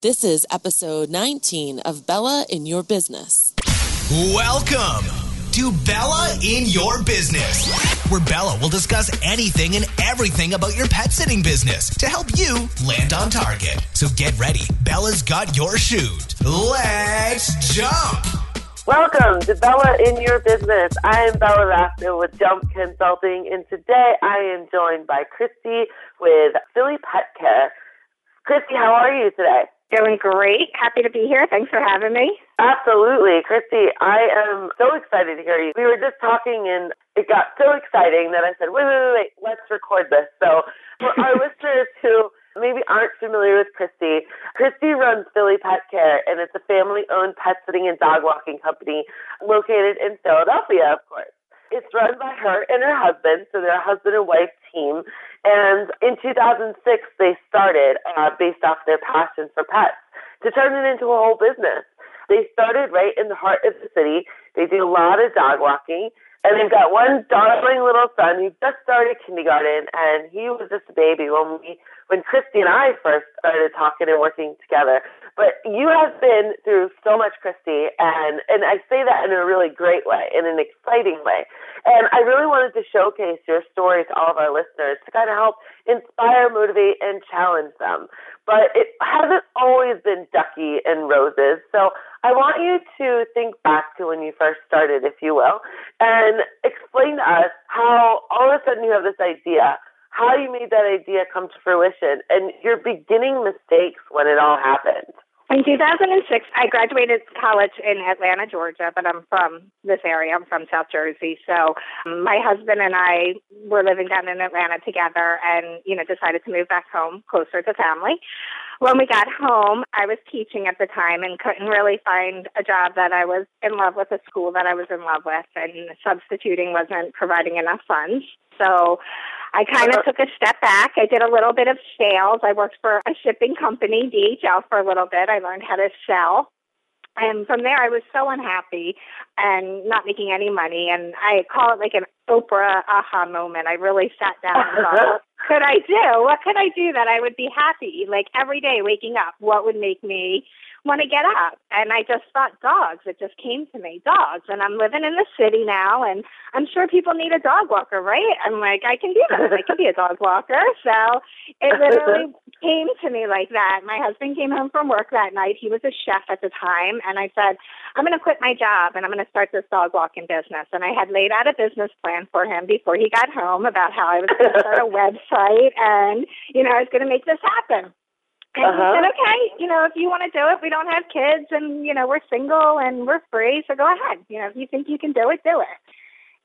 This is episode 19 of Bella in Your Business. Welcome to Bella in Your Business, where Bella will discuss anything and everything about your pet sitting business to help you land on target. So get ready. Bella's got your shoot. Let's jump. Welcome to Bella in Your Business. I am Bella Raffner with Jump Consulting, and today I am joined by Christy with Philly Pet Care. Christy, how are you today? Doing great. Happy to be here. Thanks for having me. Absolutely. Christy, I am so excited to hear you. We were just talking and it got so exciting that I said, wait, wait, wait, wait, let's record this. So for our listeners who maybe aren't familiar with Christy, Christy runs Philly Pet Care and it's a family owned pet sitting and dog walking company located in Philadelphia, of course. It's run by her and her husband, so they're a husband and wife team. And in 2006, they started uh, based off their passion for pets to turn it into a whole business. They started right in the heart of the city. They do a lot of dog walking. And they've got one darling little son who just started kindergarten, and he was just a baby when we, when Christy and I first started talking and working together. But you have been through so much, Christy, and and I say that in a really great way, in an exciting way. And I really wanted to showcase your story to all of our listeners to kind of help inspire, motivate, and challenge them. But it hasn't always been ducky and roses. So I want you to think back to when you first started, if you will, and explain to us how all of a sudden you have this idea, how you made that idea come to fruition, and your beginning mistakes when it all happened. In 2006, I graduated college in Atlanta, Georgia, but I'm from this area. I'm from South Jersey. So um, my husband and I were living down in Atlanta together and, you know, decided to move back home closer to family. When we got home, I was teaching at the time and couldn't really find a job that I was in love with, a school that I was in love with, and substituting wasn't providing enough funds. So I kind of uh-huh. took a step back. I did a little bit of sales. I worked for a shipping company, DHL, for a little bit. I learned how to sell. And from there, I was so unhappy and not making any money. And I call it like an Oprah aha moment. I really sat down and thought, what could I do? What could I do that I would be happy? Like every day waking up, what would make me want to get up. And I just thought dogs. It just came to me, dogs. And I'm living in the city now, and I'm sure people need a dog walker, right? I'm like, I can do that. I can be a dog walker. So it literally came to me like that. My husband came home from work that night. He was a chef at the time, and I said, I'm going to quit my job and I'm going to start this dog walking business. And I had laid out a business plan for him before he got home about how I was going to start a website and, you know, I was going to make this happen. And uh-huh. he said, okay, you know, if you want to do it, we don't have kids and, you know, we're single and we're free. So go ahead. You know, if you think you can do it, do it.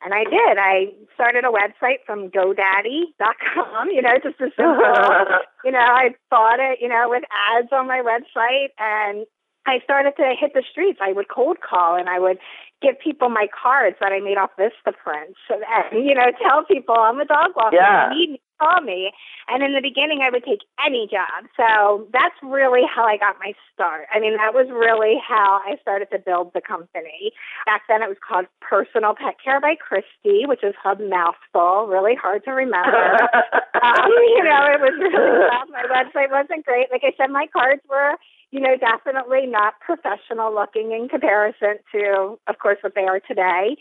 And I did. I started a website from GoDaddy.com, you know, just as simple. you know, I bought it, you know, with ads on my website and I started to hit the streets. I would cold call and I would give people my cards that I made off Vistaprint. So that, you know, tell people I'm a dog walker. Yeah. You need me, call me. And in the beginning, I would take any job. So that's really how I got my start. I mean, that was really how I started to build the company. Back then, it was called Personal Pet Care by Christy, which is a mouthful, really hard to remember. um, you know, it was really tough. My website wasn't great. Like I said, my cards were you know, definitely not professional looking in comparison to, of course, what they are today.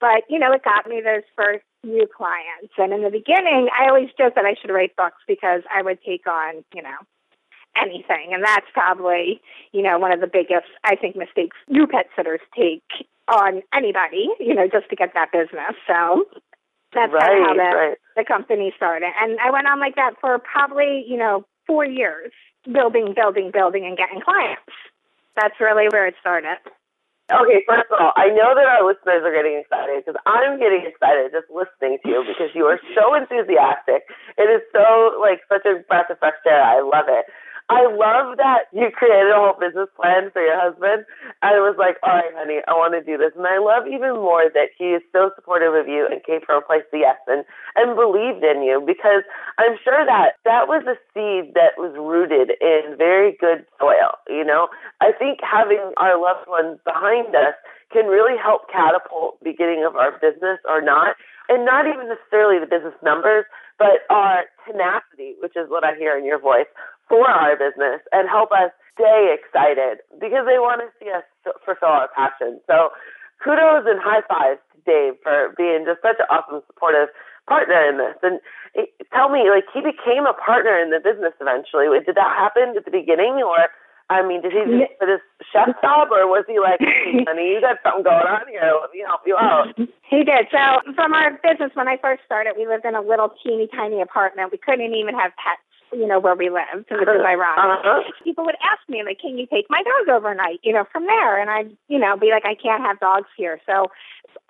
But, you know, it got me those first new clients. And in the beginning, I always joke that I should write books because I would take on, you know, anything. And that's probably, you know, one of the biggest, I think, mistakes new pet sitters take on anybody, you know, just to get that business. So that's right, kind of how the, right. the company started. And I went on like that for probably, you know, four years building, building, building, and getting clients. That's really where it started. Okay, first of all, I know that our listeners are getting excited because I'm getting excited just listening to you because you are so enthusiastic. It is so like such a breath of fresh air. I love it. I love that you created a whole business plan for your husband. I was like, all right, honey, I want to do this. And I love even more that he is so supportive of you and came from a place of yes and, and believed in you because I'm sure that that was a seed that was rooted in very good soil. You know, I think having our loved ones behind us can really help catapult beginning of our business or not. And not even necessarily the business numbers, but our tenacity, which is what I hear in your voice, for our business and help us stay excited because they want to see us fulfill our passion. So kudos and high fives to Dave for being just such an awesome, supportive partner in this. And it, tell me, like, he became a partner in the business eventually. Did that happen at the beginning, or I mean, did he do for this chef job, or was he like, hey, honey, you got something going on here? Let me help you out. He did. So from our business, when I first started, we lived in a little teeny tiny apartment. We couldn't even have pets you know, where we lived, which is ironic. Uh-huh. People would ask me, like, can you take my dog overnight, you know, from there? And I'd, you know, be like, I can't have dogs here. So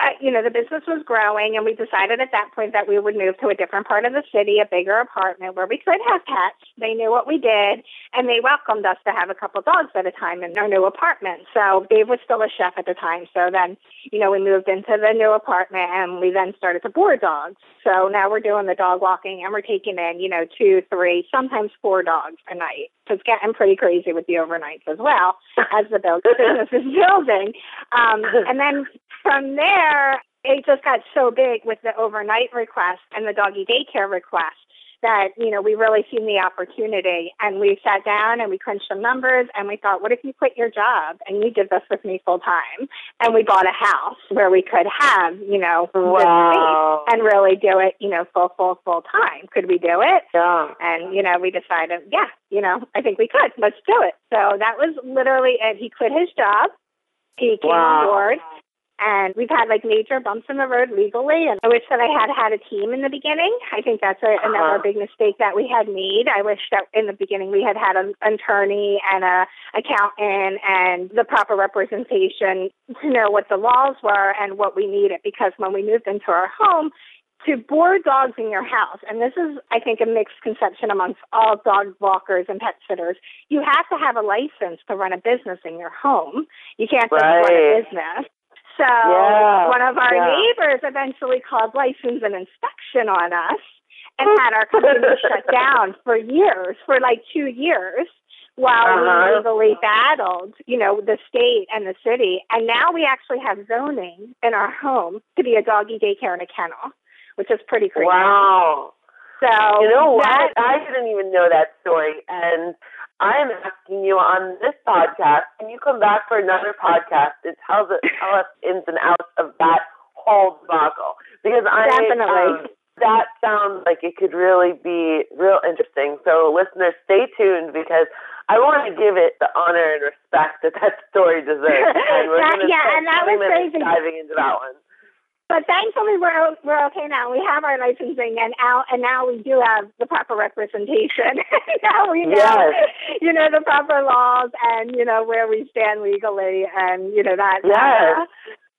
uh, you know, the business was growing, and we decided at that point that we would move to a different part of the city, a bigger apartment where we could have pets. They knew what we did, and they welcomed us to have a couple dogs at a time in our new apartment. So Dave was still a chef at the time. So then, you know, we moved into the new apartment, and we then started to board dogs. So now we're doing the dog walking, and we're taking in, you know, two, three, sometimes four dogs a night. So it's getting pretty crazy with the overnights as well as the business is building. Um, and then from there, it just got so big with the overnight request and the doggy daycare request that, you know, we really seen the opportunity and we sat down and we crunched some numbers and we thought, what if you quit your job and you did this with me full time? And we bought a house where we could have, you know, wow. and really do it, you know, full, full, full time. Could we do it? Yeah. And, you know, we decided, yeah, you know, I think we could. Let's do it. So that was literally it. He quit his job. He came wow. on board and we've had like major bumps in the road legally. And I wish that I had had a team in the beginning. I think that's a, another uh-huh. big mistake that we had made. I wish that in the beginning we had had an attorney and a accountant and the proper representation to know what the laws were and what we needed. Because when we moved into our home, to board dogs in your house, and this is, I think, a mixed conception amongst all dog walkers and pet sitters, you have to have a license to run a business in your home. You can't just right. run a business. So yeah, one of our yeah. neighbors eventually called license and inspection on us and had our company shut down for years, for like two years, while uh-huh. we legally battled, you know, the state and the city. And now we actually have zoning in our home to be a doggy daycare and a kennel, which is pretty crazy. Wow. So you know what? I didn't even know that story, and I am asking you on this podcast, can you come back for another podcast and tell, the, tell us ins and outs of that whole debacle? Because I Definitely. Um, that sounds like it could really be real interesting. So, listeners, stay tuned because I want to give it the honor and respect that that story deserves. And we're that, yeah, and that was crazy. diving into that one. But thankfully, we're we're okay now. We have our licensing, and now and now we do have the proper representation. now we know, yes. you know, the proper laws, and you know where we stand legally, and you know that. Yes. Uh,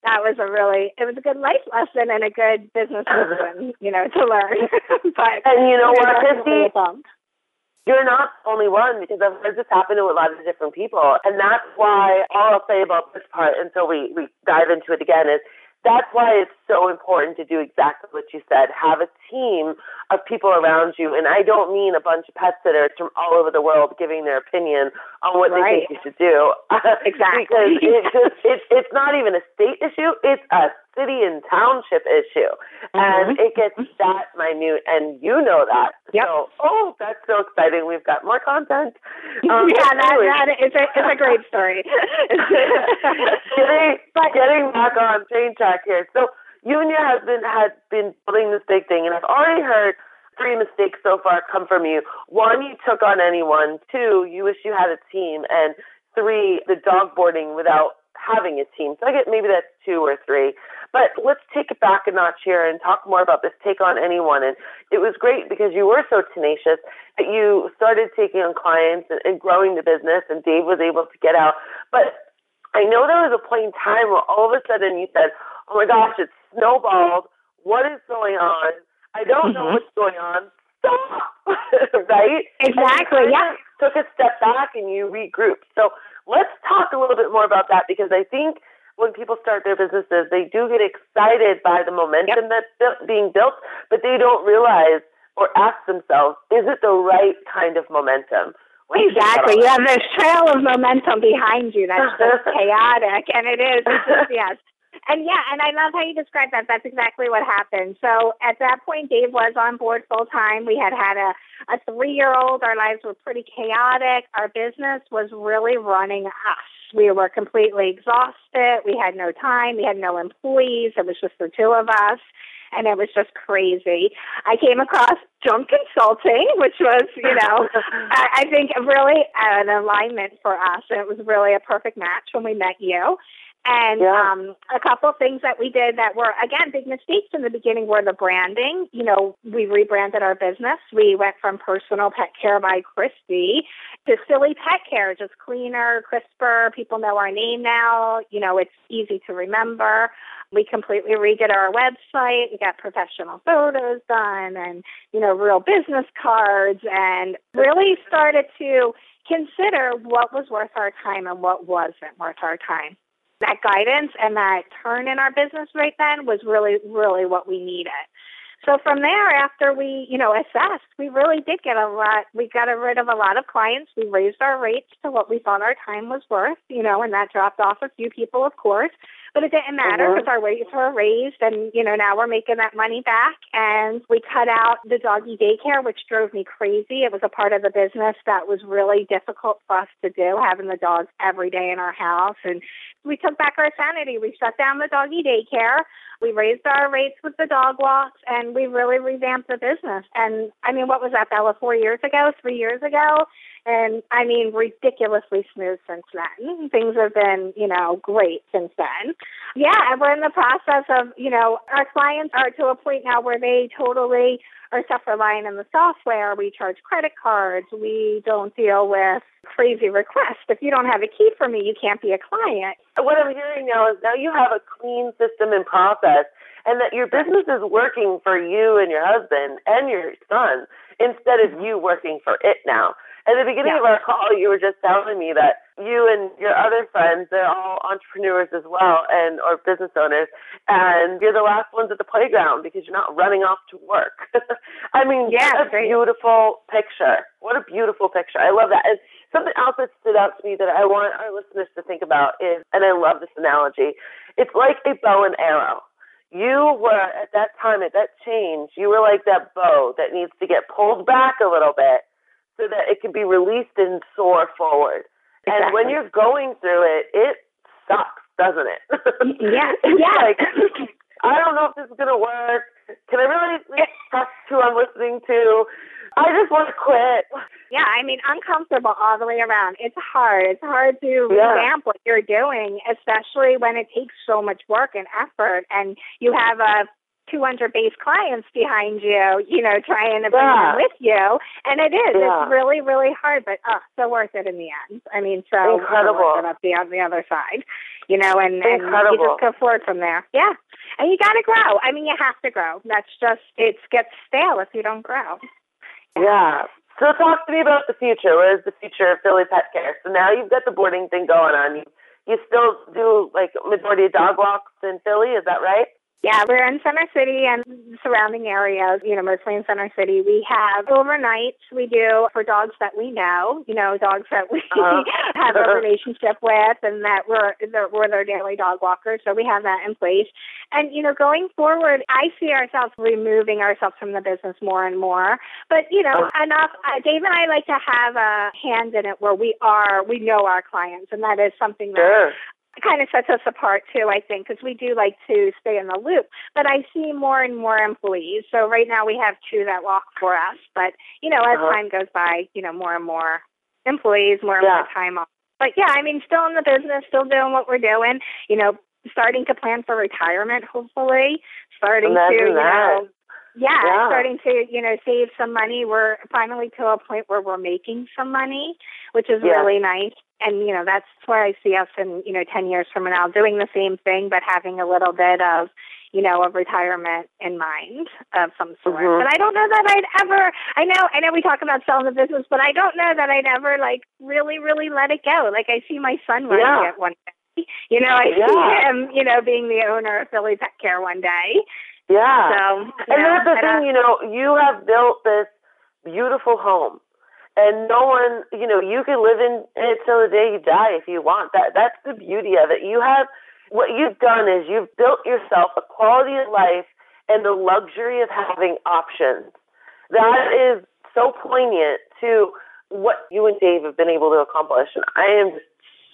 that was a really it was a good life lesson and a good business lesson, you know, to learn. but and you know what, Christy? You're not the only one because I've heard this happen to a lot of different people. And that's why all I'll say about this part until we, we dive into it again is that's why it's so important to do exactly what you said. Have a team of people around you. And I don't mean a bunch of pet sitters from all over the world giving their opinion on what right. they think you should do. Exactly. because it just, it, it's not even a state issue, it's a city and township issue. Mm-hmm. And it gets that minute, and you know that. Yep. So, oh, that's so exciting. We've got more content. Um, yeah, that, that is a, it's a great story. getting, getting back on train track here. So, you and your husband had been building this big thing, and I've already heard three mistakes so far come from you. One, you took on anyone. Two, you wish you had a team. And three, the dog boarding without having a team. So I get maybe that's two or three. But let's take it back a notch here and talk more about this take on anyone. And it was great because you were so tenacious that you started taking on clients and, and growing the business, and Dave was able to get out. But I know there was a point in time where all of a sudden you said, oh my gosh, it's snowballed. What is going on? I don't know Mhm. what's going on. Stop! right? Exactly, yeah. Took a step back and you regrouped. So let's talk a little bit more about that because I think when people start their businesses, they do get excited by the momentum that's built, being built, but they don't realize or ask themselves, is it the right kind of momentum? What Exactly. You have this trail of momentum behind you that's just chaotic, and it is. It's just, yes. And yeah, and I love how you described that. That's exactly what happened. So at that point, Dave was on board full time. We had had a, a three year old. Our lives were pretty chaotic. Our business was really running us. We were completely exhausted. We had no time. We had no employees. It was just the two of us and it was just crazy. I came across Jump Consulting, which was, you know, I, I think really an alignment for us. And it was really a perfect match when we met you. And yeah. um, a couple of things that we did that were, again, big mistakes in the beginning were the branding. You know, we rebranded our business. We went from Personal Pet Care by Christy to Philly Pet Care, just cleaner, crisper. People know our name now. You know, it's easy to remember. We completely redid our website. We got professional photos done and, you know, real business cards and really started to consider what was worth our time and what wasn't worth our time that guidance and that turn in our business right then was really, really what we needed. So from there, after we, you know, assessed, we really did get a lot. We got rid of a lot of clients. We raised our rates to what we thought our time was worth, you know, and that dropped off a few people, of course. But it didn't matter because uh-huh. our rates were raised, and you know now we're making that money back. And we cut out the doggy daycare, which drove me crazy. It was a part of the business that was really difficult for us to do, having the dogs every day in our house. And we took back our sanity. We shut down the doggy daycare. We raised our rates with the dog walks, and we really revamped the business. And I mean, what was that, Bella? Four years ago, three years ago, and I mean, ridiculously smooth since then. Things have been, you know, great since then. Yeah, and we're in the process of, you know, our clients are to a point now where they totally are self-reliant in the software. We charge credit cards. We don't deal with crazy requests. If you don't have a key for me, you can't be a client. What I'm hearing now is now you have a clean system and process and that your business is working for you and your husband and your son instead of you working for it now. At the beginning yeah. of our call, you were just telling me that you and your other friends, they're all entrepreneurs as well and or business owners, and you're the last ones at the playground because you're not running off to work. I mean, yeah, what a great. beautiful picture. What a beautiful picture. I love that. And something else that stood out to me that I want our listeners to think about is, and I love this analogy, it's like a bow and arrow you were at that time at that change you were like that bow that needs to get pulled back a little bit so that it can be released and soar forward. Exactly. And when you're going through it, it sucks, doesn't it? yeah. Yeah. like, I don't know if this is going to work. Can I really trust who I'm listening to? I just want to quit. Yeah, I mean, uncomfortable all the way around. It's hard. It's hard to yeah. revamp what you're doing, especially when it takes so much work and effort, and you have a 200 base clients behind you, you know, trying to bring yeah. them with you. And it is. Yeah. It's really, really hard, but uh, so worth it in the end. I mean, so incredible. worth it up the, on the other side, you know, and, and you just go forward from there. Yeah. And you got to grow. I mean, you have to grow. That's just, it gets stale if you don't grow. Yeah. yeah. So talk to me about the future. What is the future of Philly Pet Care? So now you've got the boarding thing going on. You, you still do like majority of dog walks in Philly, is that right? Yeah, we're in Center City and surrounding areas, you know, mostly in Center City. We have overnights we do for dogs that we know, you know, dogs that we uh-huh. have a relationship with and that we're, that we're their daily dog walkers. So we have that in place. And, you know, going forward, I see ourselves removing ourselves from the business more and more. But, you know, uh-huh. enough, uh, Dave and I like to have a hand in it where we are, we know our clients. And that is something that sure kind of sets us apart too, I think, because we do like to stay in the loop. But I see more and more employees. So right now we have two that walk for us. But, you know, as uh-huh. time goes by, you know, more and more employees, more and yeah. more time off. But yeah, I mean, still in the business, still doing what we're doing, you know, starting to plan for retirement, hopefully, starting Imagine to, you that. know, yeah, yeah, starting to you know save some money. We're finally to a point where we're making some money, which is yeah. really nice. And you know that's where I see us in you know ten years from now doing the same thing, but having a little bit of you know of retirement in mind of some sort. Mm-hmm. But I don't know that I'd ever. I know I know we talk about selling the business, but I don't know that I'd ever like really really let it go. Like I see my son running yeah. it one day. You know, I yeah. see him, you know, being the owner of Philly Pet Care one day. Yeah. So, and know, that's the thing, you know, you have built this beautiful home. And no one, you know, you can live in it till the day you die if you want. That that's the beauty of it. You have what you've done is you've built yourself a quality of life and the luxury of having options. That is so poignant to what you and Dave have been able to accomplish. And I am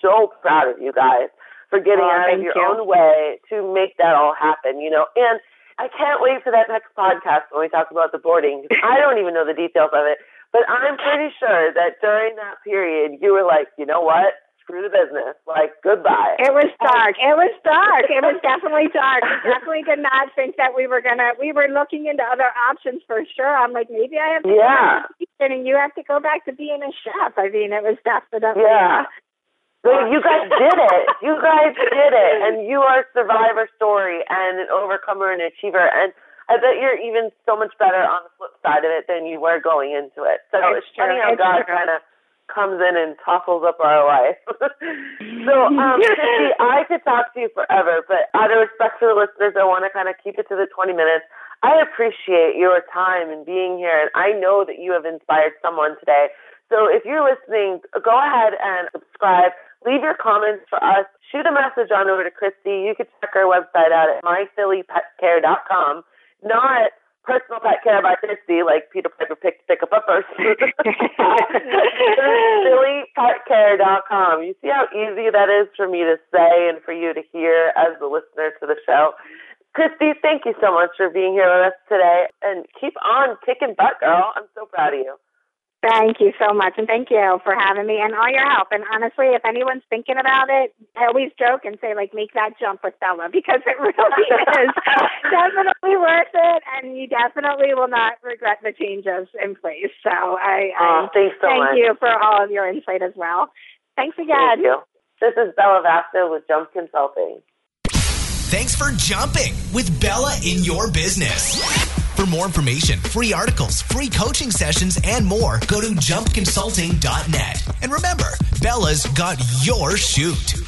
so proud of you guys for getting oh, out of your you. own way to make that all happen, you know. And I can't wait for that next podcast when we talk about the boarding. I don't even know the details of it, but I'm pretty sure that during that period you were like, you know what? Screw the business. Like goodbye. It was dark. It was dark. It was definitely dark. We definitely did not think that we were gonna. We were looking into other options for sure. I'm like, maybe I have to yeah. and you have to go back to being a chef. I mean, it was definitely yeah. You guys did it. You guys did it. And you are a survivor story and an overcomer and achiever. And I bet you're even so much better on the flip side of it than you were going into it. So it's, it's funny how God kind of comes in and topples up our life. so, um, Christy, I could talk to you forever, but out of respect for the listeners, I want to kind of keep it to the 20 minutes. I appreciate your time and being here, and I know that you have inspired someone today. So if you're listening, go ahead and subscribe. Leave your comments for us. Shoot a message on over to Christy. You can check our website out at myphillypetcare.com. Not personal pet care by Christy, like Peter Piper picked pick up a first. phillypetcare.com. You see how easy that is for me to say and for you to hear as the listener to the show. Christy, thank you so much for being here with us today. And keep on kicking butt, girl. I'm so proud of you. Thank you so much, and thank you for having me and all your help. And honestly, if anyone's thinking about it, I always joke and say, like, make that jump with Bella because it really is definitely worth it, and you definitely will not regret the changes in place. So I, oh, I thanks so thank much. you for all of your insight as well. Thanks again. Thank you. This is Bella Vasta with Jump Consulting. Thanks for jumping with Bella in your business. For more information, free articles, free coaching sessions, and more, go to jumpconsulting.net. And remember, Bella's got your shoot.